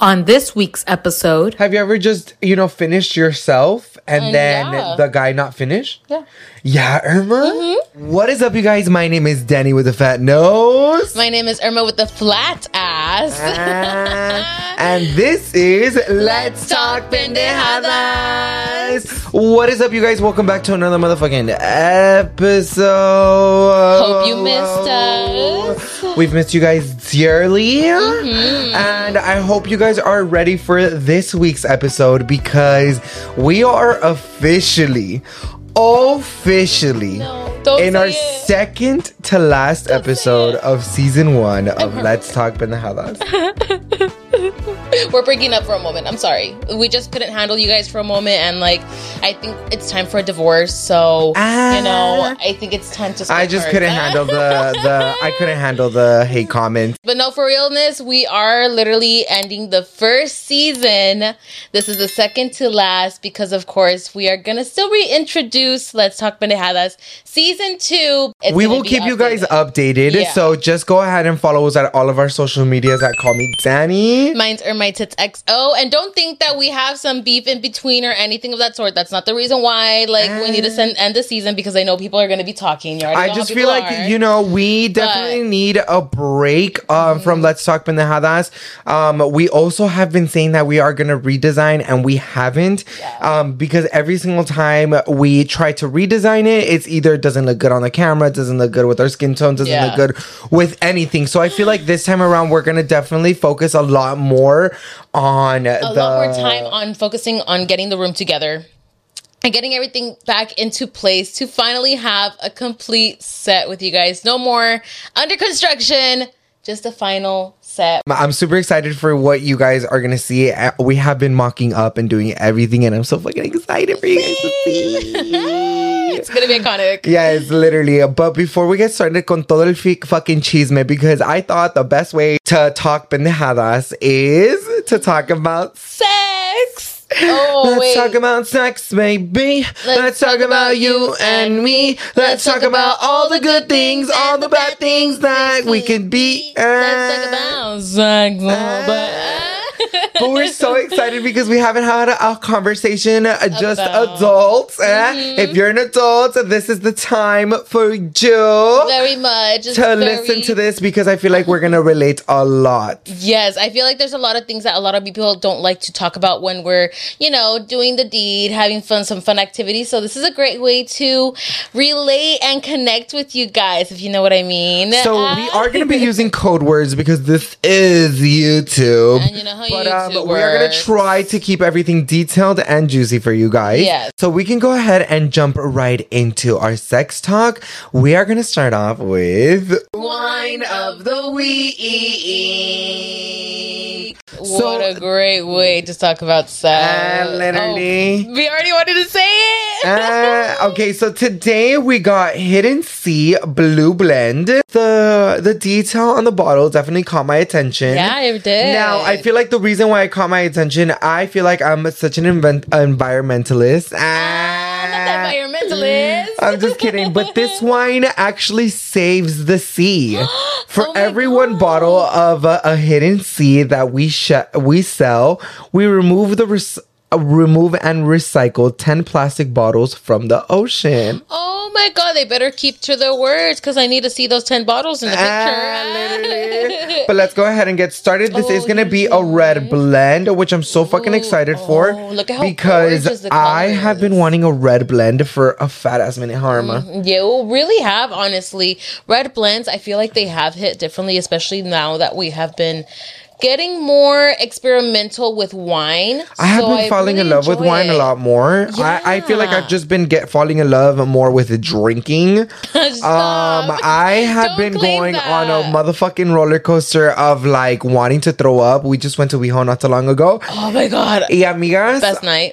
On this week's episode, Have you ever just, you know, finished yourself and Uh, then yeah. the guy not finished? Yeah. Yeah, Irma? Mm-hmm. What is up, you guys? My name is Danny with a fat nose. My name is Irma with a flat ass. Ah, and this is Let's Talk Pendejadas. What is up, you guys? Welcome back to another motherfucking episode. Hope you missed us. We've missed you guys dearly. Mm-hmm. And I hope you guys are ready for this week's episode because we are officially, officially No, in our it. second to last episode of season one of Let's Talk Pendejadas. We're breaking up for a moment. I'm sorry. We just couldn't handle you guys for a moment, and like, I think it's time for a divorce. So, you know, I think it's time to. Ah. I just couldn't handle the the I couldn't handle the hate comments. But no, for realness, we are literally ending the first season. This is the second to last because, of course, we are gonna still reintroduce Let's Talk Pendejadas season two. It's we will keep you guys updated. updated. Yeah. So just go ahead and follow us at all of our social medias at Call Me Danny. Mine's are my tits XO. And don't think that we have some beef in between or anything of that sort. That's not the reason why. Like we need to send end the season because I know people are gonna be talking. You I just feel like are. you know we definitely need a break um, from Let's Talk Pendejadas. Um, we also have been saying that we are gonna redesign and we haven't um, because every single time we try to redesign it, it's either doesn't look good on the camera, doesn't look good with our skin tone, doesn't Yeah. look good with anything. So I feel like this time around we're gonna definitely focus a lot more on a the lot more time on focusing on getting the room together and getting everything back into place to finally have a complete set with you guys. No more under construction, just a final set. I'm super excited for what you guys are gonna see. Uh, We have been mocking up and doing everything, and I'm so fucking excited for you guys to see. It's gonna be iconic. Yeah, it's literally. But before we get started con todo el fi- fucking chisme, because I thought the best way to talk pendejadas is to talk about Sex. Oh Let's wait. talk about sex, baby. Let's, talk, about you and me. Let's talk about all the good things, all the bad things that we could be. Let's talk about sex. but- but we're so excited because we haven't had a, a conversation uh, just About- adults. eh? If you're an adult, this is the time for you very much to very- listen to this because I feel like we're gonna relate a lot. Yes, I feel like there's a lot of things that a lot of people don't like to talk about when we're, you know, doing the deed, having fun, some fun activities. So this is a great way to relate and connect with you guys, if you know what I mean. So Uh, we are gonna be using code words because this is YouTube. And you know how But um, YouTube we are gonna try to keep everything detailed and juicy for you guys. Yes. So we can go ahead and jump right into our sex talk. We are gonna start off with wine of the week. What a great way to talk about sex. Uh, literally. Oh, we already wanted to say it. Uh, okay, so today we got Hidden Sea Blue Blend. The the detail on the bottle definitely caught my attention. yeah, it did. Now, I feel like the reason why it caught my attention, I feel like I'm such an invent- environmentalist. I'm not Ah, environmentalist. I'm just kidding, but this wine actually saves the sea. For Oh every one bottle of a, a hidden sea that we sh- we sell, we remove the uh, remove and recycle 10 plastic bottles from the ocean. Oh my god, they better keep to their words because I need to see those 10 bottles in the Ah, picture. but let's go ahead and get started. This is Oh, gonna be a red blend, which I'm so fucking excited for. Oh, look at how because the I have been wanting a red blend for a fat ass minute, Irma. You really have, honestly. Red blends, I feel like they have hit differently, especially now that we have been getting more experimental with wine. I have So been falling in love with wine a lot more. I, I feel like I've just been get falling in love more with drinking. Um, I have Don't been going on a motherfucking roller coaster of like wanting to throw up. We just went to WeHo not too long ago. Oh my god. Y amigas, Best night.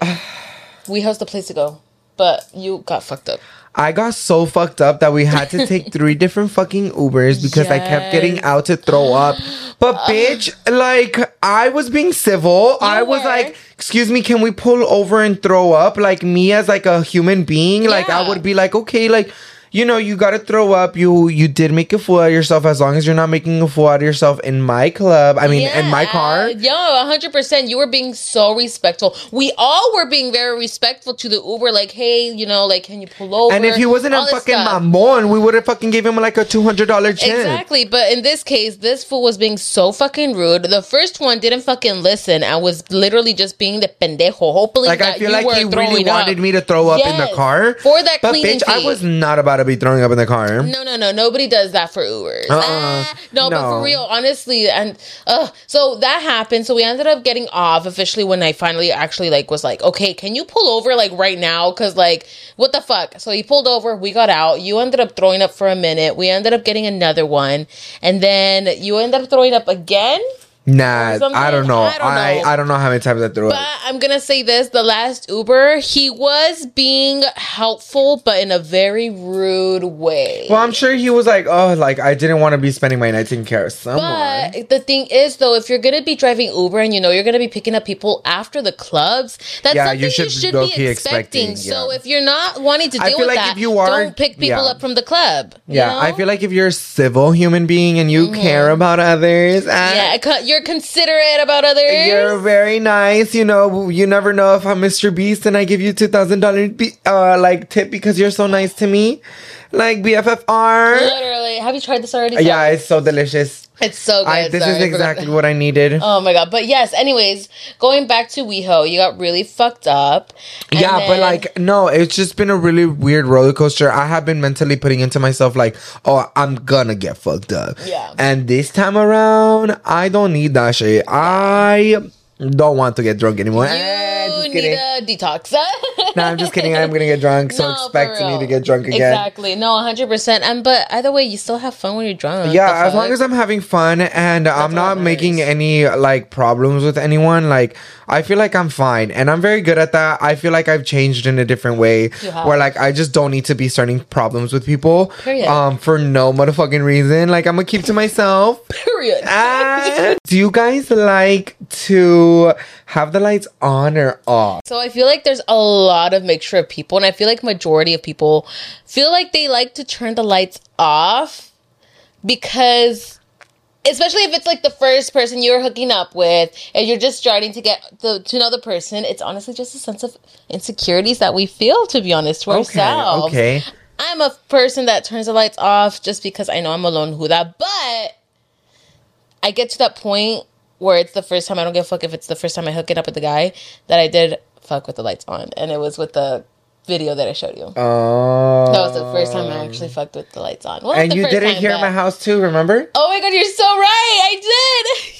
we host a place to go, but you got fucked up. I got so fucked up that we had to take three different fucking Ubers because I kept getting out to throw up. But uh. bitch, like I was being civil. I was were. like, "Excuse me, can we pull over and throw up?" Like me as like a human being, like I would be like, "Okay, like you know, you got to throw up. You you did make a fool out of yourself. As long as you're not making a fool out of yourself in my club. I mean, in my car. Yo, hundred percent. You were being so respectful. We all were being very respectful to the Uber. Like, hey, you know, like, can you pull over? And if he wasn't a All this fucking stuff. mamon, we would have fucking gave him like a two hundred dollar tip. Exactly, but in this case, this fool was being so fucking rude. The first one didn't fucking listen and was literally just being the pendejo. Hopefully, Like I feel you like he really up. wanted me to throw up in the car for that But bitch, I was not about to be throwing up in the car. No, no, no. Nobody does that for Ubers. Uh-uh. Ah, no, but for real, honestly, and uh, so that happened. So we ended up getting off officially when I finally actually like was like, okay, can you pull over like right now? Because like, what the fuck? So he pulled over. We got out. You ended up throwing up for a minute. We ended up getting another one, and then you ended up throwing up again. Nah. I don't know. I don't know. I don't know how many times I threw it. But. I'm gonna say this: the last Uber, he was being helpful, but in a very rude way. Well, I'm sure he was like, oh, like I didn't want to be spending my night taking care of someone. But the thing is, though, if you're gonna be driving Uber and you know you're gonna be picking up people after the clubs, that's Yeah, something you you should should, be expecting. expecting, So if you're not wanting to I feel with like that, if you are- don't pick people yeah. up from the club. you yeah, know? I feel like if you're a civil human being and you care about others, ah, Mm-hmm. yeah, co- you're considerate about others. You're very nice, you know. You never know if I'm MrBeast and I give you two thousand dollars, uh, like tip because you're so nice to me, like BFFR. Literally, have you tried this already? Yeah, it's so delicious. it's so good. I, this Sorry, is exactly what I needed. Oh my god! But yes, anyways, going back to WeHo, you got really fucked up. yeah, but like, no, it's just been a really weird roller coaster. I have been mentally putting into myself, like, oh, I'm gonna get fucked up. Yeah. And this time around, I don't need that shit. I don't want to get drunk anymore. Eh, just need a detox. no, I'm just kidding. I'm gonna get drunk, so No, expect me to get drunk again. Exactly. No, 100%. And but either way, you still have fun when you're drunk. Yeah, as long as I'm having fun and I'm not making any like problems with anyone, like I feel like I'm fine and I'm very good at that. I feel like I've changed in a different way where like I just don't need to be starting problems with people Period. um for no motherfucking reason. Like I'm gonna keep to myself. period. Do you guys like to have the lights on or off? So I feel like there's a lot of mixture of people, and I feel like majority of people feel like they like to turn the lights off because, especially if it's like the first person you're hooking up with, and you're just starting to get the, to know the person. It's honestly just a sense of insecurities that we feel, to be honest, to Okay, ourselves. okay. I'm a person that turns the lights off just because I know I'm alone. Who that? But I get to that point where it's the first time I don't give a fuck if it's the first time I hook it up with the guy that I did fuck with the lights on, and it was with the video that I showed you. Oh. that was the first time I actually fucked with the lights on. Well, and you did it here at my house too, remember? Oh my god, you're so right. I did.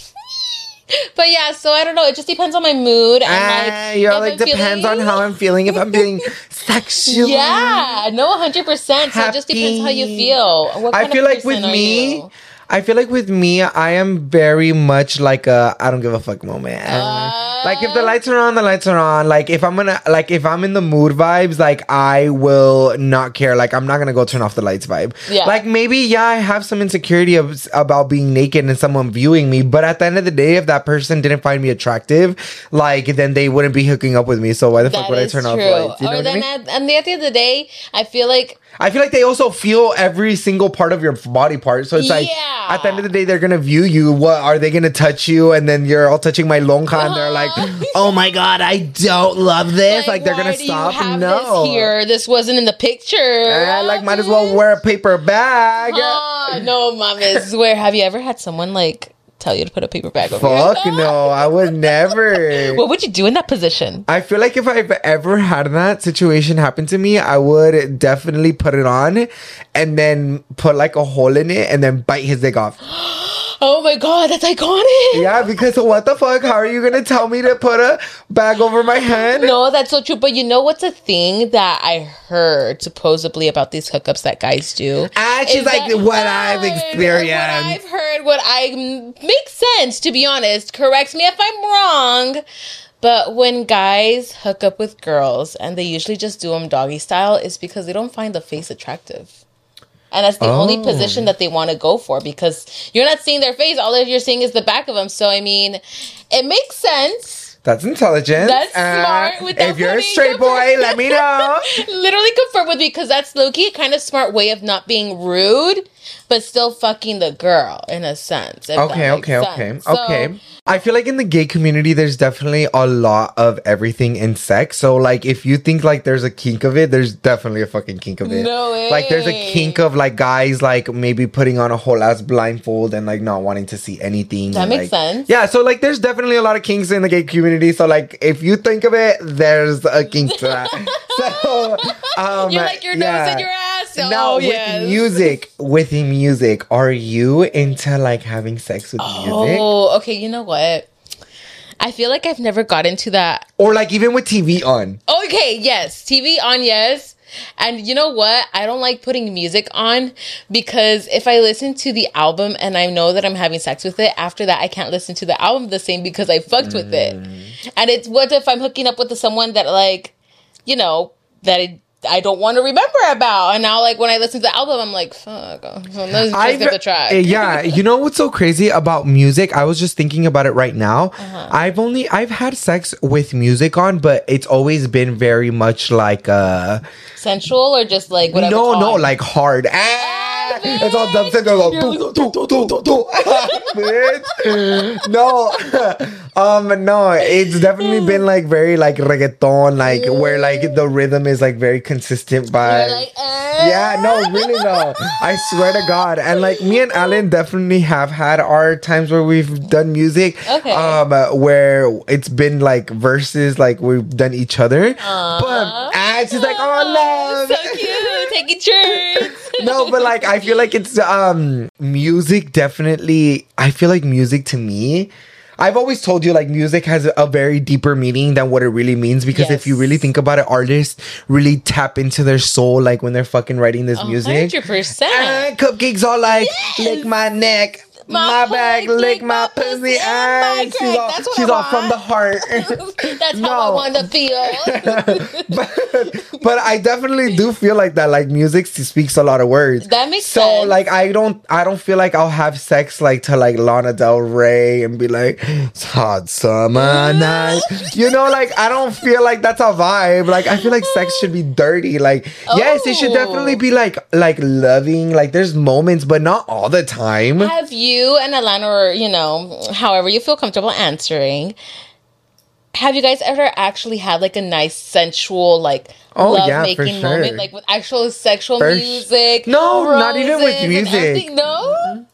but yeah, so I don't know. It just depends on my mood and Ah, like. you're like I'm depends feeling- on how I'm feeling. If I'm feeling sexual, Yeah, no, hundred percent. So it just depends how you feel. What I feel like with me, you? I feel like with me, I am very much like a I don't give a fuck moment. Uh, like if the lights are on, the lights are on. Like if I'm gonna like if I'm in the mood vibes, like I will not care. Like I'm not gonna go turn off the lights vibe. Yeah. Like maybe yeah, I have some insecurity of, about being naked and someone viewing me, but at the end of the day, if that person didn't find me attractive, like then they wouldn't be hooking up with me. So why the fuck would I turn true. off the lights? You know or what I then mean? at, and at the end of the day, I feel like I feel like they also feel every single part of your body part. So it's like Yeah. at the end of the day, they're gonna view you. What are they gonna touch you? And then you're all touching my lonja, and they're like, Uh-huh. "Oh my god, I don't love this." Like, they're gonna stop. No, this here. This wasn't in the picture. Eh, like might as well wear a paper bag. Ah, no, mamas. Where have you ever had someone like tell you to put a paper bag over? your Fuck no, I would never. What would you do in that position? I feel like if I've ever had that situation happen to me, I would definitely put it on and then put like a hole in it and then bite his dick off. Oh my god, that's iconic. Yeah, because what the fuck? How are you gonna tell me to put a bag over my head? No, that's so true. But you know what's a thing that I heard supposedly about these hookups that guys do? Ah, she's like that- what I've What experienced. I've heard, what I makes sense to be honest. Correct me if I'm wrong. But when guys hook up with girls and they usually just do them doggy style, is because they don't find the face attractive. And that's the only Oh. position that they want to go for because you're not seeing their face. All that you're seeing is the back of them. So, I mean, it makes sense. That's intelligent. That's Uh, smart without If you're a straight boy, let me know. Literally confirm with me because that's Loki kind of smart way of not being rude, but still fucking the girl in a sense. if Okay, makes okay, okay, sense. So, okay. I feel like in the gay community, there's definitely a lot of everything in sex. So, like, if you think like there's a kink of it, there's definitely a fucking kink of it. No way. Like, there's a kink of like guys like maybe putting on a whole ass blindfold and like not wanting to see anything. That and, makes like- sense. Yeah, so like, there's definitely a lot of kinks in the gay community. So, like, if you think of it, there's a kink to that. so, um, You're like your nose and your ass. Now oh, with yes. music, with music, are you into like having sex with music? Oh, okay. You know what? I feel like I've never got into that. Or like even with TV on? Okay, yes. TV on, yes. And you know what? I don't like putting music on because if I listen to the album and I know that I'm having sex with it, after that I can't listen to the album the same because I fucked with it. Mm. And it's what if I'm hooking up with someone that like, you know, that I, I don't want to remember about. And now like when I listen to the album, I'm like, fuck. oh, Well, let's just get the track. uh, yeah, you know what's so crazy about music? I was just thinking about it right now. Uh-huh. I've only I've had sex with music on, but it's always been very much like uh Sensual or just like whatever. no no like hard. Ah, it's all dubstep. Go do do do do do do. Bitch. No, um, no. It's definitely been like very like reggaeton, like where like the rhythm is like very consistent. By like, eh. yeah, no, really no. I swear to God. And like me and Alan definitely have had our times where we've done music. Okay. Um, where it's been like verses, like we've done each other. But ah, she's like, oh love. So cute. Taking turns. No, but like I feel like it's um music definitely I feel like music to me I've always told you like music has a very deeper meaning than what it really means because if you really think about it artists really tap into their soul like when they're fucking writing this music. Hundred percent. Cupcakes all like lick my neck, my, My back, pussy, lick my pussy, pussy, and my and she's all, she's all from the heart. That's how I want to feel. but, but I definitely do feel like that. Like music speaks a lot of words. That makes so, sense. like I don't, I don't feel like I'll have sex like to like Lana Del Rey and be like, it's hot summer night. You know, like I don't feel like that's a vibe. Like I feel like sex should be dirty. Like yes, it should Oh. definitely be like like loving. Like there's moments, but not all the time. Have you and Alana, or you know, however you feel comfortable answering, have you guys ever actually had like a nice sensual like Oh, love yeah, making sure. moment, like with actual sexual For sh- music? No, not even with music. No,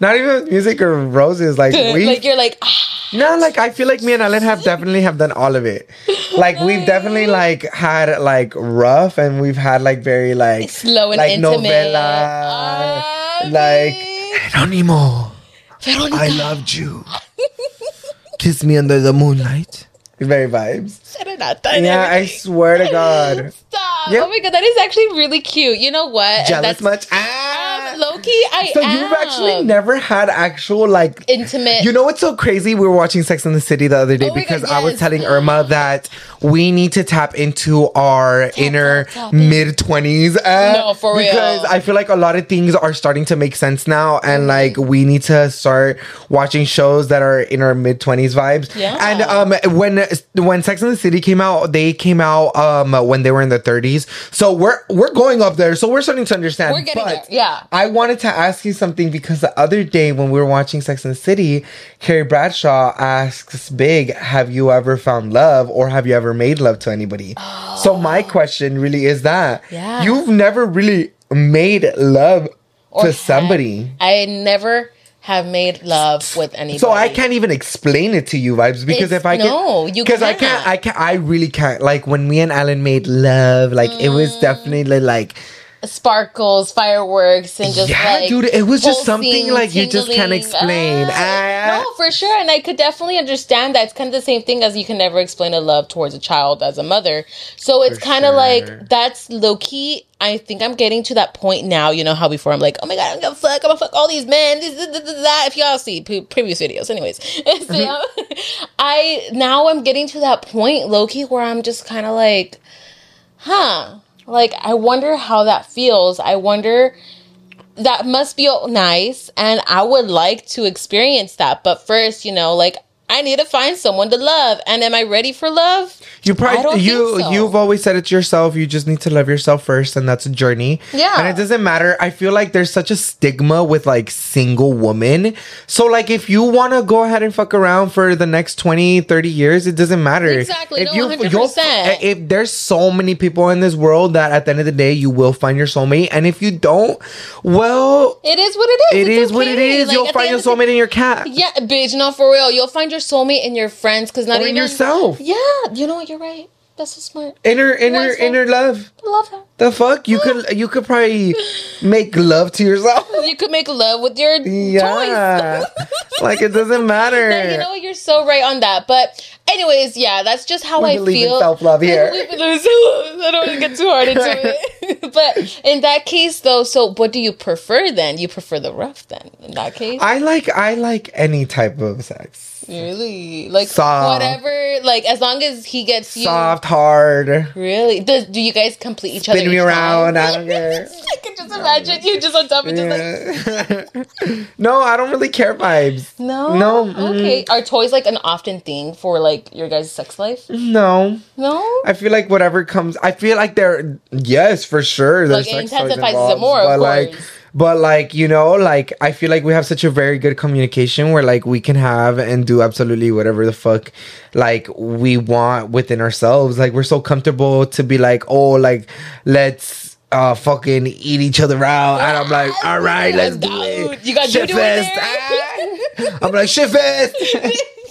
Not even music or roses. Like we like you're like ah, No, like I feel like me and Alan have definitely have done all of it. Like we've definitely like had like rough and we've had like very like slow and like intimate. novela, Ah, like. Geronimo, Veronica. I loved you. Kiss me under the moonlight. Very vibes. Serenata and Yeah, I swear to God. Stop. Yeah. Oh my god, that is actually really cute. You know what? Jealous that's- much? Ah. Loki, I so am. you've actually never had actual like intimate. You know what's so crazy? We were watching Sex in the City the other day Oh because God, I was telling Irma that we need to tap into our inner tap in. mid twenties. No, for real. Because I feel like a lot of things are starting to make sense now, and like we need to start watching shows that are in our mid twenties vibes. Yeah. And um, when when Sex in the City came out, they came out um when they were in their thirties. So we're we're going up there. So we're starting to understand. We're getting But there, yeah. I wanted to ask you something because the other day when we were watching Sex and the City, Carrie Bradshaw asks Big, "Have you ever found love, or have you ever made love to anybody?" So my question really is that Yeah. you've never really made love Or to somebody. I never have made love with anybody. So I can't even explain it to you, vibes, because It's- if I can, no, you because I can't. I can't, I really can't. Like when me and Alan made love, like it Mm. was definitely like sparkles, fireworks, and just Yeah, like dude, it was just something, like, you just can't explain. Ah. no, for sure, and I could definitely understand that. It's kind of the same thing as you can never explain a love towards a child as a mother. So it's kind of sure. like that's low key. I think I'm getting to that point now. You know how before I'm like, oh my god, I'm gonna fuck, I'm gonna fuck all these men. This, this, this, that. If y'all see pre- previous videos, anyways. So, I now I'm getting to that point, Loki, where I'm just kind of like, huh? Like I wonder how that feels. I wonder that must be nice and I would like to experience that. But first, you know, like I need to find someone to love. And am I ready for love? You probably don't you so. you've always said it to yourself. You just need to love yourself first, and that's a journey. Yeah. and it doesn't matter. I feel like there's such a stigma with like single women. So like, if you want to go ahead and fuck around for the next 20, 30 years, it doesn't matter. Exactly. If No, you 100%. if there's so many people in this world that at the end of the day you will find your soulmate, and if you don't, well, It is what it is. it It's is what it is. Like, You'll find your of the- soulmate in your cat. Yeah, bitch, no, for real. You'll find your soulmate in your friends because not Or in even yourself. Yeah, you know what? You're right. That's so smart. Inner, inner, Wise inner love. Love that. The fuck you could you could probably make love to yourself. You could make love with your Yeah, toys. like it doesn't matter. No, you know what? You're so right on that. But, anyways, yeah, that's just how We I feel. self-love here. I believe in. I don't want to get too hard into it. but in that case, though, so what do you prefer then? You prefer the rough then? In that case, I like I like any type of sex. Really like Soft. whatever. Like as long as he gets you Soft, hard, Really? Do, do you guys complete each other? spin me around. time? I don't care. I can just imagine you just on top of just like. No, I don't really care vibes. No. No, mm. Okay. Are toys like an often thing for like your guys' sex life? No, No. I feel like whatever comes. I feel like they're yes for sure. There's Like, it intensifies it more, of but like. But like you know, like I feel like we have such a very good communication where like we can have and do absolutely whatever the fuck like we want within ourselves. Like we're so comfortable to be like, oh, like let's uh fucking eat each other out, and I'm like, all right, let's do it. you got Shit fest. Ah. I'm like shit fest.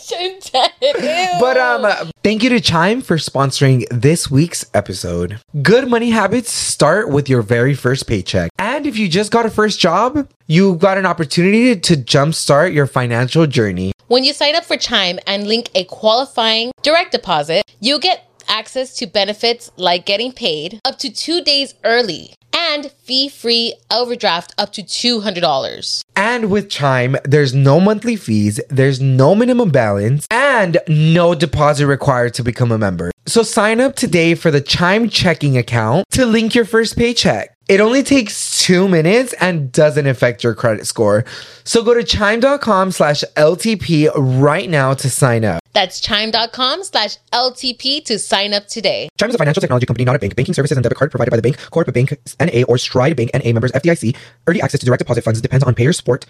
But um, thank you to Chime for sponsoring this week's episode. Good money habits start with your very first paycheck. And if you just got a first job, you've got an opportunity to jumpstart your financial journey. When you sign up for Chime and link a qualifying direct deposit, you'll get access to benefits like getting paid up to two days early and fee free overdraft up to $200. And with Chime, there's no monthly fees, there's no minimum balance, and no deposit required to become a member. So sign up today for the Chime checking account to link your first paycheck. It only takes two minutes and doesn't affect your credit score. So go to chime.com slash LTP right now to sign up. That's chime.com slash LTP to sign up today. Chime is a financial technology company, not a bank. Banking services and debit card provided by the bank, Corporate Bank, NA, or Stride Bank, NA members, FDIC. Early access to direct deposit funds depends on payer support.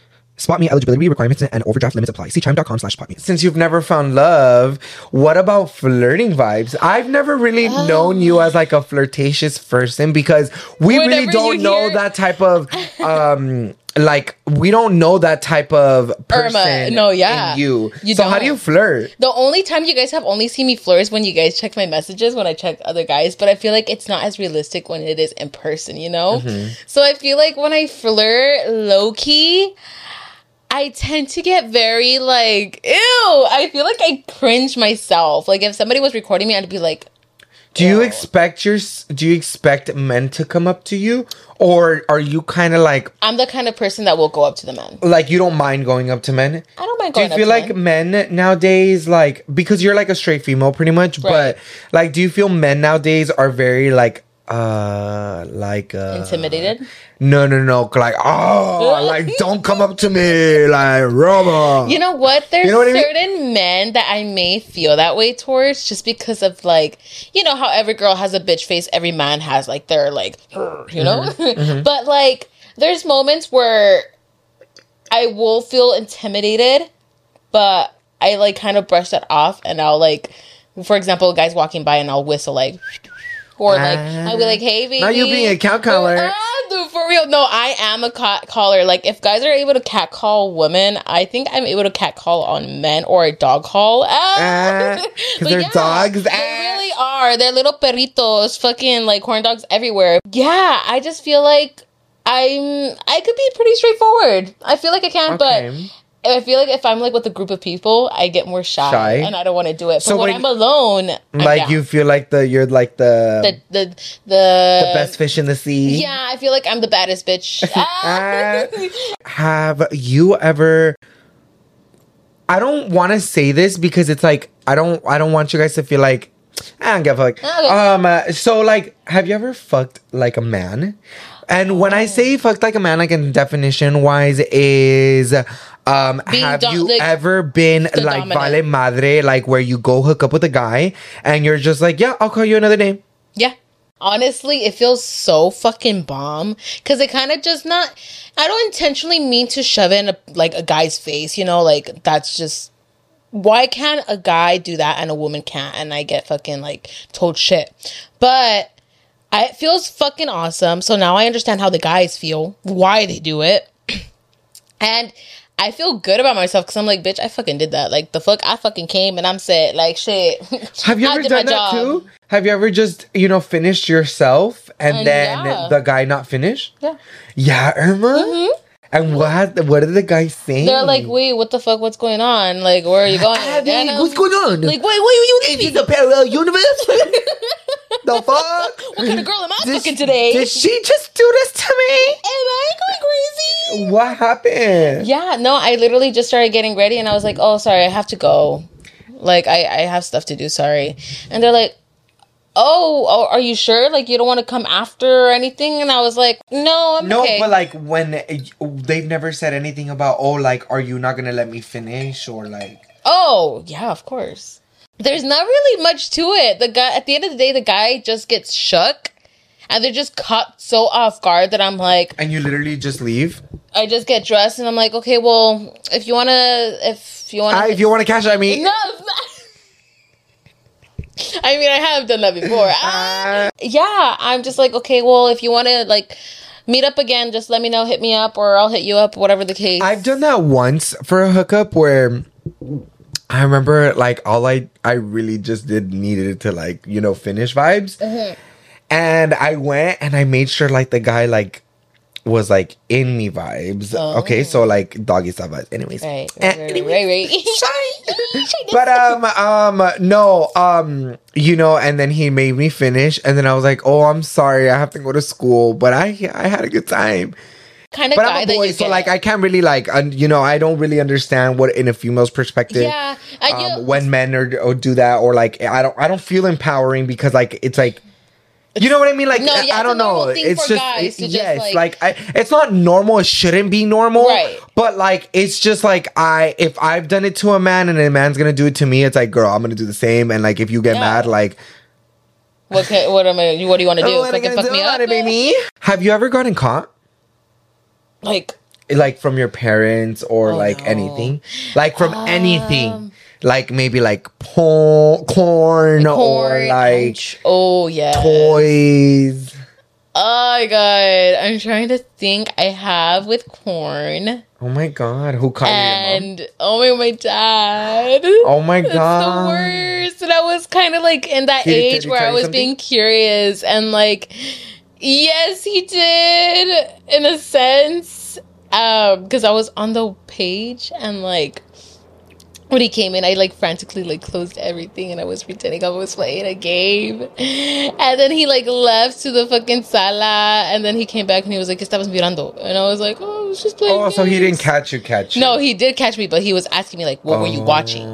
SpotMe eligibility requirements and overdraft limits apply. See chime.com slash spot me. Since you've never found love, what about flirting vibes? I've never really known you as like a flirtatious person because we really don't know hear- that type of um like we don't know that type of person no, yeah. in you. You so how do you flirt? The only time you guys have only seen me flirt is when you guys check my messages when I check other guys, but I feel like it's not as realistic when it is in person, you know? Mm-hmm. So I feel like when I flirt low key, I tend to get very like, ew. I feel like I cringe myself. Like if somebody was recording me, I'd be like, Do you expect your do you expect men to come up to you or are you kind of like I'm the kind of person that will go up to the men. like you don't mind going up to men? I don't mind Do you feel like men. men nowadays like because you're like a straight female pretty much, Right. but like do you feel men nowadays are very like uh like uh Intimidated? No, no, no, like oh, like don't come up to me like robot You know what? There's You know what I mean? certain men that I may feel that way towards just because of like, you know, how every girl has a bitch face, every man has like their like, you know? Mm-hmm. but like, there's moments where I will feel intimidated, but I like kind of brush that off and I'll like, for example, guys walking by and I'll whistle like, or like, I'll be like, hey, baby. Now you being a cat caller. Dude, for real. No, I am a cat caller. Like, if guys are able to cat call women, I think I'm able to cat call on men or a dog call. Ah. They're dogs. They Ah. really are. They're little perritos, fucking like corn dogs everywhere. Yeah, I just feel like I'm. I could be pretty straightforward. I feel like I can, Okay. but. I feel like if I'm like with a group of people, I get more shy, Shy? and I don't want to do it. So but when when- I'm alone, I'm like you feel like the you're like the the the the, the best fish in the sea. Yeah, I feel like I'm the baddest bitch. Ah. Have you ever I don't want to say this because it's like I don't I don't want you guys to feel like I don't give a fuck. Okay. Um uh, so like have you ever fucked like a man? And when I say fucked like a man, like in definition wise, is um Being have dom- you like, ever been like dominant. vale madre, like where you go hook up with a guy and you're just like, yeah, I'll call you another name. Yeah. Honestly, it feels so fucking bomb because it kind of just not. I don't intentionally mean to shove in a, like a guy's face, you know, like that's just. Why can't a guy do that and a woman can't? And I get fucking like told shit. But I, it feels fucking awesome. So now I understand how the guys feel, why they do it. and I feel good about myself because I'm like, bitch, I fucking did that. Like, the fuck, I fucking came and I'm set. Like, shit. Have you ever done that job. too? Have you ever just, you know, finished yourself and Uh, then yeah. the guy not finish? Yeah. Yeah, Irma? And what what did the guy say? Mm-hmm. They're like, wait, what the fuck? What's going on? Like, where are you going? I'm what's going on? Like, wait, wait, you Is leaving? this a parallel universe? the fuck? What kind of girl am I Did fucking today? Did she just do this to me? Am I going crazy? What happened? Yeah, no, I literally just started getting ready and I was like, oh, sorry, I have to go. Like, I, I have stuff to do, sorry. And they're like, oh, oh, are you sure? Like, you don't want to come after or anything? And I was like, no, I'm No, okay. but like when eh, they've never said anything about oh like are you not gonna let me finish or like Oh, yeah, of course. There's not really much to it. The guy at the end of the day, the guy just gets shook and they're just caught so off guard that I'm like, and you literally just leave. I just get dressed and I'm like, okay, well, if you wanna if you wanna Ah, if you want to cash at me, No, I mean I have done that before. Uh, yeah, I'm just like, okay, well, if you wanna like meet up again, just let me know, hit me up, or I'll hit you up, whatever the case. I've done that once for a hookup where I remember like all I I really just did needed to like you know finish vibes, Mm-hmm. and I went and I made sure like the guy like was like in me vibes. Okay, so like doggy style vibes. Anyways, Oh. right, right, right, anyways. right, right. but um um no um you know and then he made me finish and then I was like oh I'm sorry I have to go to school but I I had a good time kind of but guy I'm a that boy so like I can't really like un, you know I don't really understand what in a female's perspective yeah, um, when men are or do that or like I don't I don't feel empowering because like it's like you know what I mean? Like No, I- yeah, I don't know. It's just it- just, like- like I, it's not normal. It shouldn't be normal, Right. But like it's just like I if I've done it to a man and a man's gonna do it to me, it's like girl, I'm gonna do the same. And like if you get Yeah. mad, like what can, what am I? What do you want to do? "Oh, what am I Fucking fuck do me up, baby? Have you ever gotten caught? Like like from your parents or Oh, like no. anything like from Um, anything like maybe like porn, corn, or like oh yeah, toys Oh my god, I'm trying to think. I have with corn oh my god who caught you and oh my my dad. oh my It's god the worst. And I was kind of like in that did age where I was something? being curious and like, yes, he did in a sense. Um, because I was on the page and like when he came in, I like frantically like closed everything and I was pretending I was playing a game. And then he like left to the fucking sala and then he came back and he was like, Estabas mirando. And I was like, Oh, I was just playing. oh so he didn't catch you catch you No, he did catch me, but he was asking me like, "What were you watching?"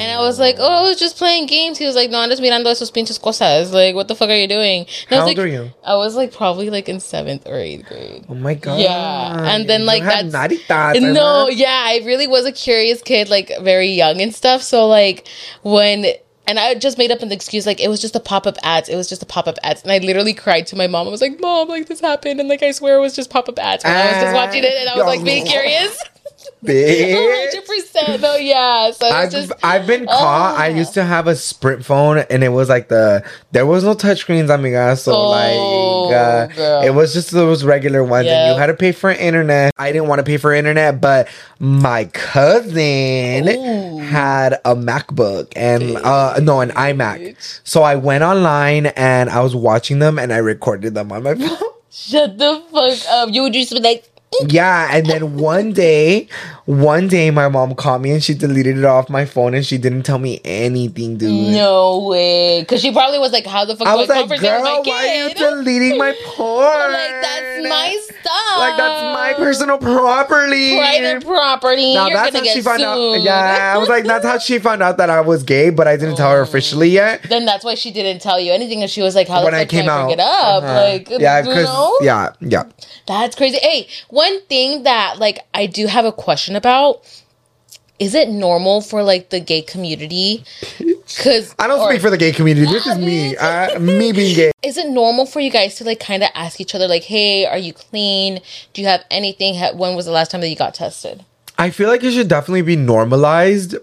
And I was like, "Oh, I was just playing games." He was like, "No, andas mirando esos pinches cosas. Like, what the fuck are you doing?" And I How was old like, are you? I was like probably like in seventh or eighth grade. oh my god Yeah, and then like have that's naughty thoughts, no, yeah, I really was a curious kid, like very young and stuff. So like when. And I just made up an excuse, like it was just a pop up ads. It was just a pop up ads, and I literally cried to my mom. I was like, "Mom, like this happened," and like I swear it was just pop up ads. When I was just Ah, watching it, and I was like being curious. Hundred percent. No, yeah. So I've just I've been caught. I Oh. used to have a Sprint phone, and it was like the there was no touchscreen, amiga. So Oh, like, uh, it was just those regular ones, and you had to pay for internet. I didn't want to pay for internet, but my cousin Ooh. had a MacBook and uh no an iMac. So I went online and I was watching them, and I recorded them on my phone. shut the fuck up. You would just be like, Yeah, and then one day, one day my mom called me and she deleted it off my phone and she didn't tell me anything, dude. No way. Because she probably was like, how the fuck I was I like, girl, why are you deleting my porn? like, that's my stuff. Like, that's my personal property. private property. Now You're that's how get she found out. Yeah, I was like, that's how she found out that I was gay, but I didn't tell her officially yet. Then that's why she didn't tell you anything, and she was like, "How when the I came can I out, bring it up?" Uh-huh. Like, yeah, you know? yeah, yeah. That's crazy. Hey, one thing that like I do have a question about is it normal for like the gay community? Cuz I don't speak for the gay community. This is me. Uh, me being gay. Is it normal for you guys to like kind of ask each other like, "Hey, are you clean? Do you have anything? When was the last time that you got tested?" I feel like it should definitely be normalized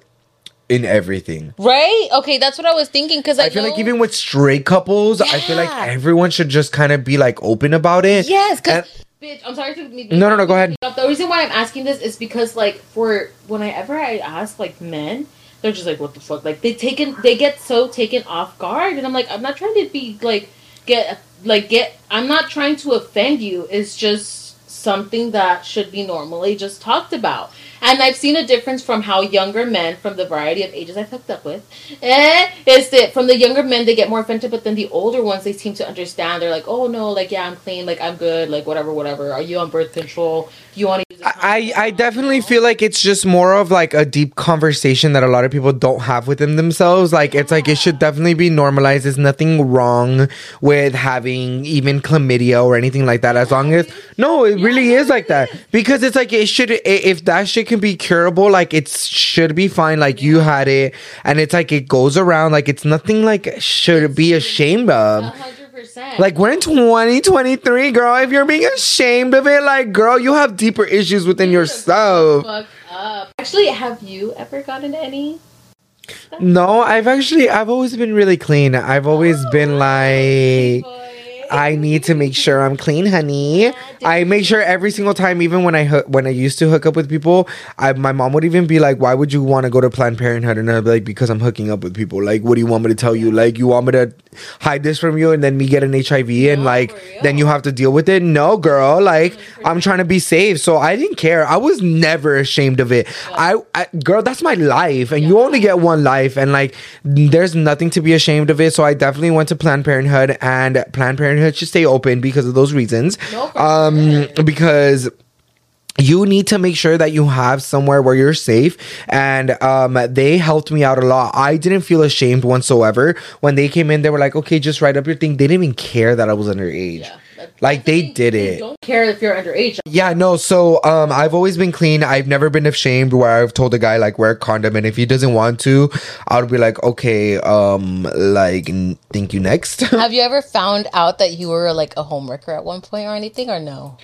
in everything. Right? Okay, that's what I was thinking cuz I, I feel like even with straight couples, I feel like everyone should just kind of be like open about it. Yes, because bitch, I'm sorry to me. No, no, no, go ahead. The reason why I'm asking this is because like for whenever I ask like men, they're just like, what the fuck? Like they taken they get so taken off guard, and I'm like, I'm not trying to be like get like get. I'm not trying to offend you. It's just something that should be normally just talked about. And I've seen a difference from how younger men, from the variety of ages I've hooked up with, eh, is that from the younger men they get more offended, but then the older ones they seem to understand. They're like, oh no, like yeah, I'm clean, like I'm good, like whatever, whatever. Are you on birth control? Do you want to use? a I, I definitely feel like it's just more of like a deep conversation that a lot of people don't have within themselves. Like it's like it should definitely be normalized. There's nothing wrong with having even chlamydia or anything like that. As long as no, it really is like that because it's like it should. If that shit can be curable, like it should be fine. Like you had it, and it's like it goes around. Like it's nothing like should be ashamed of. hundred percent. Like we're in 2023, girl. If you're being ashamed of it, like girl, you have deeper issues within yourself. Fuck up. Actually, have you ever gotten any? No, I've actually I've always been really clean. I've always been oh, like I need to make sure I'm clean, honey. I make sure every single time, even when I hoo- when I used to hook up with people, I my mom would even be like, "Why would you want to go to Planned Parenthood?" And I'd be like, "Because I'm hooking up with people. Like, what do you want me to tell you? Like, you want me to hide this from you and then me get an HIV and No, like then you have to deal with it? No, girl. Like, I'm trying to be safe, so I didn't care. I was never ashamed of it. I, I girl, that's my life, and you only get one life, and like, there's nothing to be ashamed of it. So I definitely went to Planned Parenthood, and Planned Parenthood should stay open because of those reasons. No, um, because you need to make sure that you have somewhere where you're safe. And um they helped me out a lot. I didn't feel ashamed whatsoever. When they came in they were like okay just write up your thing. They didn't even care that i was underage. Yeah, like they did They it don't care if you're underage. yeah no so um i've always been clean i've never been ashamed where i've told a guy like wear a condom and if he doesn't want to i'll be like okay um like n- thank you next Have you ever found out that you were like a homewrecker at one point or anything, or no?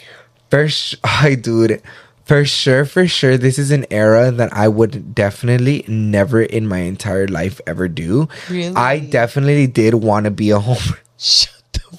For sure, hi, dude. For sure, for sure, this is an era that I would definitely never in my entire life ever do. Really? I definitely did want to be a home.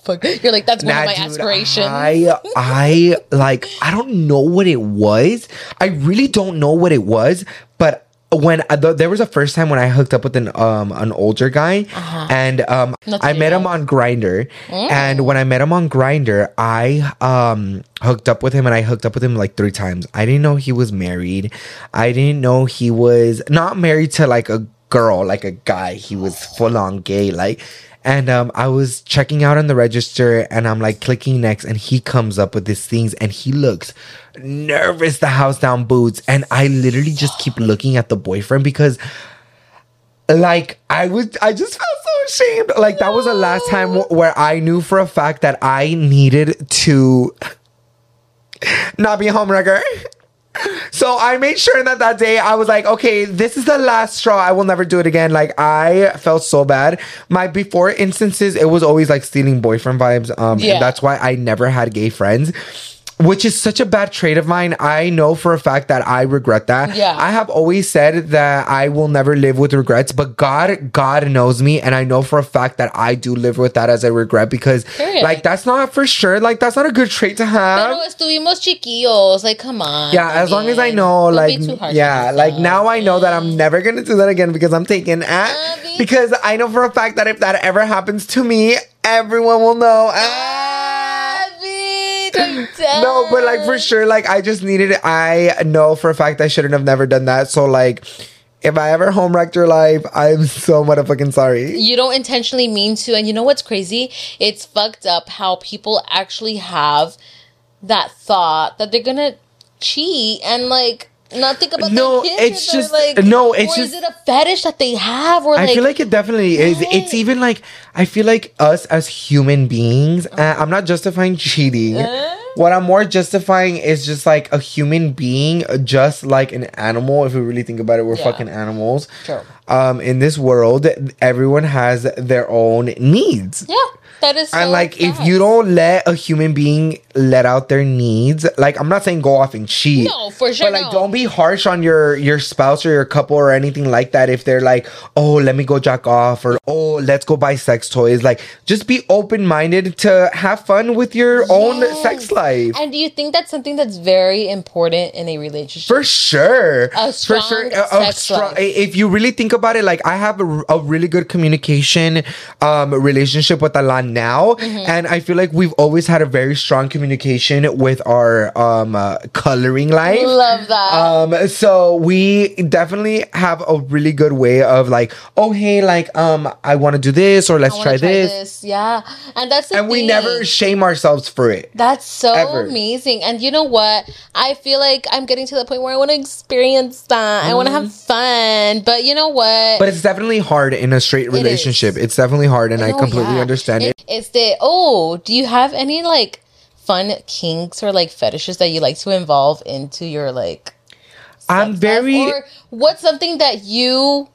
Fuck. You're like that's one Nah, of my dude, aspirations. I, I like, I don't know what it was. I really don't know what it was, but when uh, th- there was a first time when I hooked up with an um an older guy, and um I met him on Grindr, and when I met him on Grindr, I um hooked up with him, and I hooked up with him like three times. I didn't know he was married. I didn't know he was not married to like a girl, like a guy. He was full on gay, like. And um, I was checking out on the register and I'm like clicking next and he comes up with these things and he looks nervous, the house down boots. And I literally just keep looking at the boyfriend because like I was I just felt so ashamed. Like that was the last time w- where I knew for a fact that I needed to not be a homewrecker. So I made sure that that day I was like, okay, this is the last straw. I will never do it again. Like I felt so bad. My before instances, it was always like stealing boyfriend vibes. Um, Yeah. and that's why I never had gay friends. Which is such a bad trait of mine. I know for a fact that I regret that. Yeah. I have always said that I will never live with regrets, but God, God knows me, and I know for a fact that I do live with that as a regret because, Period. like, that's not for sure. Like, that's not a good trait to have. Pero estuvimos chiquillos. Like, come on. Yeah, as long as I know, Don't like, be too harsh on yeah, like now I know that I'm never gonna do that again because I'm taken Uh, at. bitch. Because I know for a fact that if that ever happens to me, everyone will know. Ah. No, but like for sure, like I just needed. it. I know for a fact I shouldn't have never done that. So like, if I ever home wrecked your life, I'm so motherfucking sorry. You don't intentionally mean to, and you know what's crazy? It's fucked up how people actually have that thought that they're gonna cheat and like not think about No, their kids. it's just- like no, it's or is it a fetish that they have or I like feel like it definitely is. What? It's even like I feel like us as human beings. Uh, I'm not justifying cheating. Uh? What I'm more justifying is just like a human being, just like an animal. If we really think about it, we're Yeah. fucking animals. True. Um, in this world, everyone has their own needs. yeah, that is so and like if you don't let a human being let out their needs like i'm not saying go off and cheat No, for sure, but like no. don't be harsh on your your spouse or your couple or anything like that if they're like oh let me go jack off or oh let's go buy sex toys. Like just be open-minded to have fun with your own sex life. And do you think that's something that's very important in a relationship? for sure. A for strong sure A- a strong- if you really think about it like i have a, a really good communication um relationship with alan now Mm-hmm. and i feel like we've always had a very strong communication with our um uh, coloring life Love that. um so we definitely have a really good way of like oh hey like um i want to do this or let's I try, wanna this. Yeah, and that's the and we never shame ourselves for it That's so Ever. amazing. And you know what? I feel like I'm getting to the point where I want to experience that. I want to have fun. But you know what? Mm-hmm. but it's definitely hard in a straight relationship it's definitely hard and i Oh, completely yeah. understand it It's the oh, do you have any like fun kinks or like fetishes that you like to involve into your like i'm very or what's something that you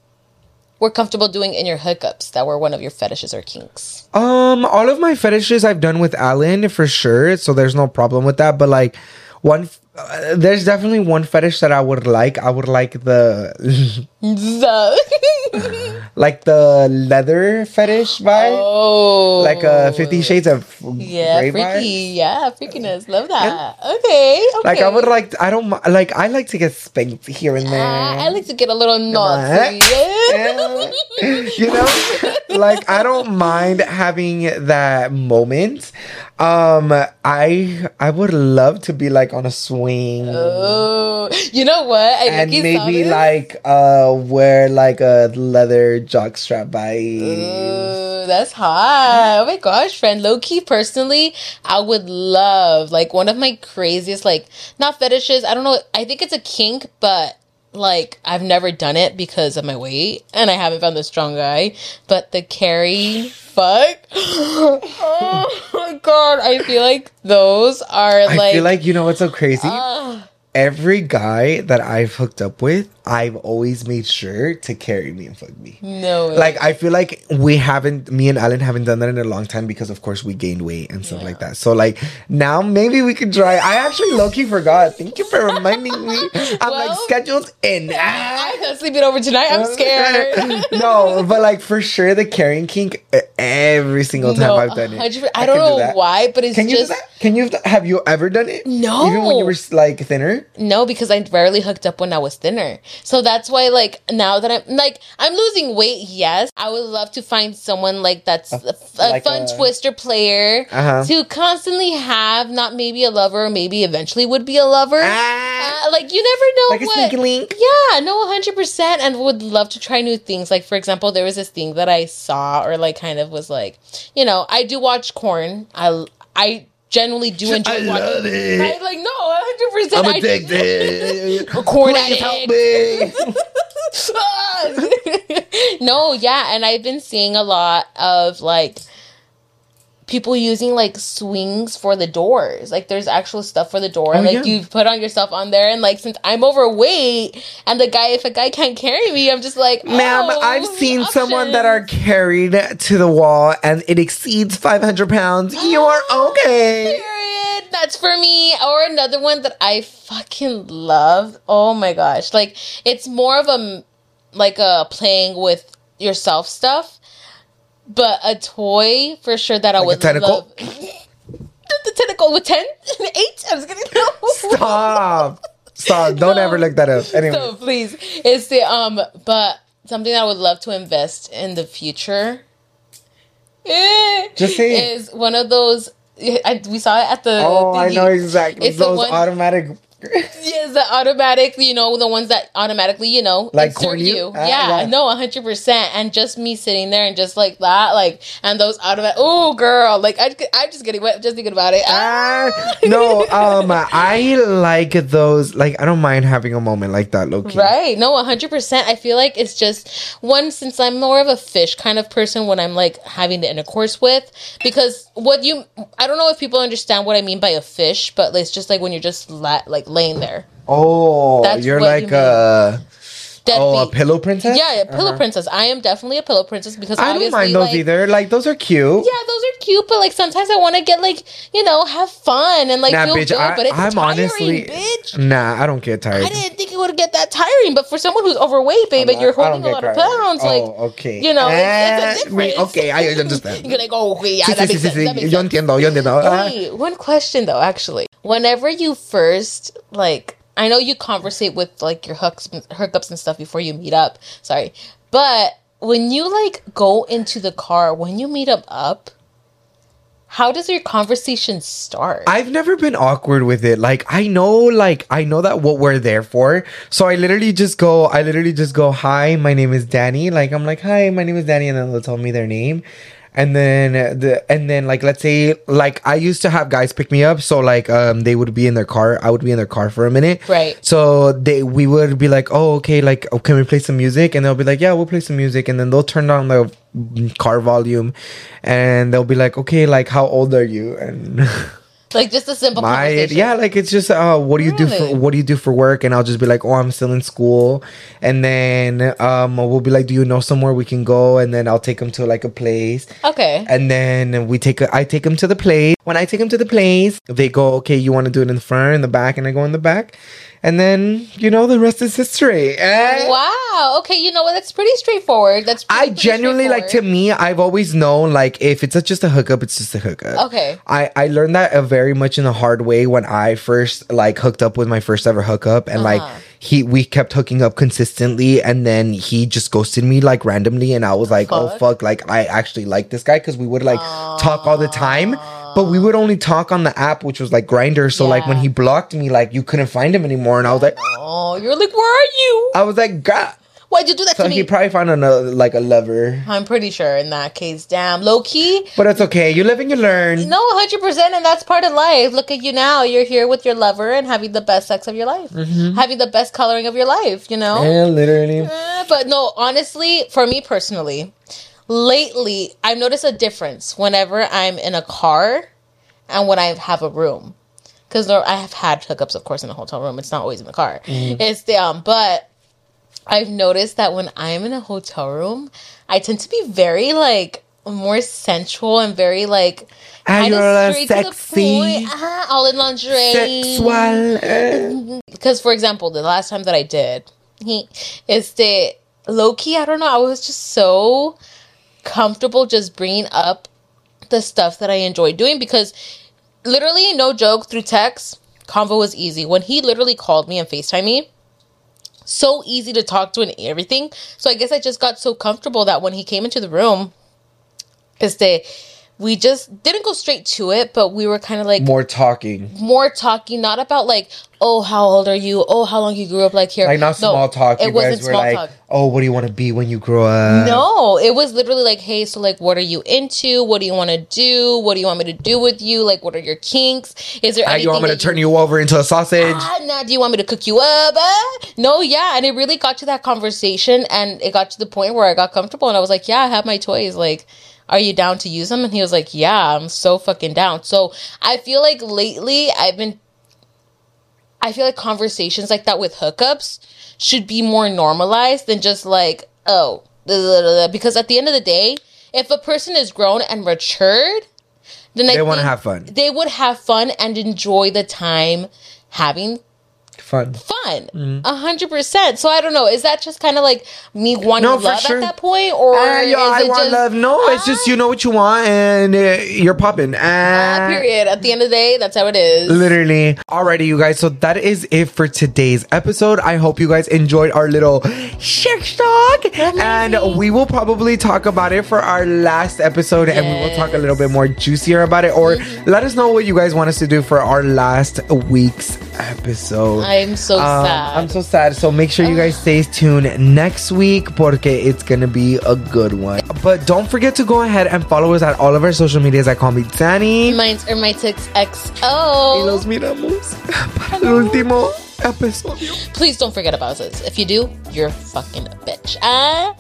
were comfortable doing in your hookups that were one of your fetishes or kinks? Um, all of my fetishes I've done with Alan for sure, so there's no problem with that. But like, one, f- uh, there's definitely one fetish that I would like. I would like the, like the leather fetish vibe, oh, like uh, Fifty Shades of Yeah, Grey freaky. vibes. Yeah, freakiness. Love that. Okay, okay. Like I would like, I don't like. I like to get spanked here and there. Ah, I like to get a little naughty. Yeah. you know like i don't mind having that moment um i i would love to be like on a swing Oh, you know what? I and maybe like uh wear like a leather jockstrap vibe Ooh, that's hot. Oh my gosh, friend. Low key, personally, I would love like one of my craziest, like, not fetishes. I don't know. I think it's a kink, but like, I've never done it because of my weight and I haven't found the strong guy. But the carry fuck. oh my god. I feel like those are i like. I feel like you know what's so crazy ah, every guy that i've hooked up with i've always made sure to carry me and fuck me no. way. like I feel like we haven't me and Alan haven't done that in a long time because of course we gained weight and stuff like that. So like now maybe we could try. I actually low key forgot. Thank you for reminding me. I'm like scheduled in. I'm not sleeping over tonight. I'm scared. no, but like for sure the carrying kink uh, every single time No, I've done it. I I don't can do know why, but it's Can you just? Can you have you ever done it? No. Even when you were like thinner? no, because I rarely hooked up when I was thinner. So that's why, like, now that I'm like, I'm losing weight. Yes, I would love to find someone like that's a like fun a- twister player Uh-huh. to constantly have, not maybe a lover, maybe eventually would be a lover. Ah. Uh, like you never know Like a what. sneaky link? Yeah, no, hundred percent, and would love to try new things. Like for example, there was this thing that I saw, or like kind of was like, you know, I do watch corn. I I generally do enjoy I watching. love it. I like no, hundred percent. I'm addicted. Corn Please help me. Ah. no, yeah, and I've been seeing a lot of like people using like swings for the doors. Like there's actual stuff for the door. Oh, like yeah. you put on yourself on there and like since I'm overweight and the guy if a guy can't carry me, I'm just like Ma'am, oh, I've seen options. someone that are carried to the wall and it exceeds 500 pounds. You are okay. Period. That's for me. Or another one that I fucking love. Oh my gosh. Like it's more of a like a playing with yourself stuff. But a toy for sure that I Like a would tentacle? love. the tentacle with 10? 8? I was gonna Stop. Stop. Don't No. ever look that up. Anyway. So please. It's the um but something I would love to invest in the future. eh, Just say it. is one of those I, we saw it at the. Oh, I know exactly It's those one- automatic. Yes, the automatic, you know, the ones that automatically, you know, Like corn you? you. Ah, yeah, yeah. no, hundred percent. And just me sitting there and just like that, like, and those automatic. Oh, girl, like I, I'm just getting wet just thinking about it. Ah, no, um, I like those. Like, I don't mind having a moment like that, Loki. Right. No, 100%. I feel like it's just one, since I'm more of a fish kind of person when I'm like having the intercourse with, because what you, I don't know if people understand what I mean by a fish, but it's just like when you're just la- like laying there. Oh, That's you're like you mean. A oh a pillow princess. Yeah, yeah, pillow princess. I am definitely a pillow princess because I don't mind those like, either. Like those are cute. Yeah, those are cute, but like sometimes I want to get like you know have fun and like nah, feel bitch. good, I, but it's I'm tiring, honestly, bitch. nah, I don't get tired. I didn't think it would get that tiring, but for someone who's overweight, babe, and you're holding a lot of pounds, Oh, like okay. you know, it's, Eh, it's a wait, okay, I understand. you're like, oh, okay, yeah, Sí, that sí, makes sí, sense. That makes Yo sense. entiendo, yo entiendo. Ah. One question though, actually, whenever you first like, I know you conversate with like your hooks, hookups and stuff before you meet up. Sorry, but when you like go into the car when you meet up up, how does your conversation start? I've never been awkward with it. Like I know, like I know that what we're there for. So I literally just go. I literally just go. Hi, my name is Danny. Like I'm like, hi, my name is Danny, and then they'll tell me their name. And then the and then like let's say like I used to have guys pick me up, so like um they would be in their car, I would be in their car for a minute, Right. So they we would be like, oh okay, like oh, can we play some music? And they'll be like, yeah, we'll play some music, and then they'll turn down the car volume, and they'll be like, okay, like how old are you? And like just a simple my yeah like it's just uh what do you do for what do you do for work? And i'll just be like oh i'm still in school. And then um we'll be like do you know somewhere we can go? And then i'll take them to like a place. Okay. and then we take a, i take them to the place. When i take them to the place they go okay you want to do it in the front in the back? And i go in the back and then you know the rest is history Eh? Wow. Okay, you know what? That's pretty straightforward. That's pretty, I pretty genuinely like to me. I've always known like if it's a, just a hookup, it's just a hookup. Okay. I I learned that uh, very much in a hard way when I first like hooked up with my first ever hookup, and like Uh-huh. he we kept hooking up consistently, and then he just ghosted me like randomly, and I was like, oh Fuck. fuck, like I actually like this guy because we would like talk all the time. But we would only talk on the app, which was like Grindr. So like when he blocked me, like you couldn't find him anymore, and I was like, Oh, you're like, where are you? I was like, God. Why'd you do that So to me? he probably found another like a lover. I'm pretty sure in that case. Damn, low key. But it's okay. You live and you learn. No, hundred percent, and that's part of life. Look at you now. You're here with your lover and having the best sex of your life, having the best coloring of your life. You know. Yeah, literally. Eh, but no, honestly, for me personally, lately I've noticed a difference whenever I'm in a car and when I have a room. Because I have had hookups, of course, in a hotel room. It's not always in the car. It's the um, but I've noticed that when I'm in a hotel room, I tend to be very like more sensual and very like Ah, you're all straight to the sexy. point. Ah, all in lingerie Sexual. because for example the last time that i did he is the low-key i don't know i was just so comfortable just bringing up the stuff that i enjoy doing because literally no joke through text convo was easy. When he literally called me and facetime me so easy to talk to and everything. So i guess i just got so comfortable that when he came into the room este we just didn't go straight to it but we were kind of like More talking. more talking, not about like, oh, how old are you? Oh, how long you grew up like here? Like not No, small talk. It wasn't small like, talk. oh, what do you want to be when you grow up? No, it was literally like, hey, so like, what are you into? What do you want to do? What do you want me to do with you? Like, what are your kinks? Is there Ah, anything you want me to turn you over into a sausage? Ah, nah, do you want me to cook you up? Ah? No, yeah. And it really got to that conversation and it got to the point where I got comfortable and I was like, yeah, I have my toys. Like, are you down to use them? And he was like, yeah, I'm so fucking down. So I feel like lately I've been, I feel like conversations like that with hookups should be more normalized than just like, oh, because at the end of the day, if a person is grown and matured, then I They wanna have fun. They would have fun and enjoy the time having fun. fun. Mm-hmm. A hundred percent. So I don't know. Is that just kind of like me wanting No, love sure. at that point, or Ah, yo, is I want just love. No, it's just you know what you want and uh, you're popping. Ah, Ah, period? At the end of the day, that's how it is. Literally. Alrighty, you guys. So that is it for today's episode. I hope you guys enjoyed our little sex talk. And we will probably talk about it for our last episode and we will talk a little bit more juicier about it. Or Mm-hmm. let us know what you guys want us to do for our last week's episode. I'm so Um, sad. I'm so sad. So make sure you guys stay tuned next week porque it's gonna be a good one. But don't forget to go ahead and follow us at all of our social medias at Call Me Danny. Mine's or my ticks Y XO. los miramos para el último episodio. Please don't forget about us. If you do, you're a fucking bitch. Ah.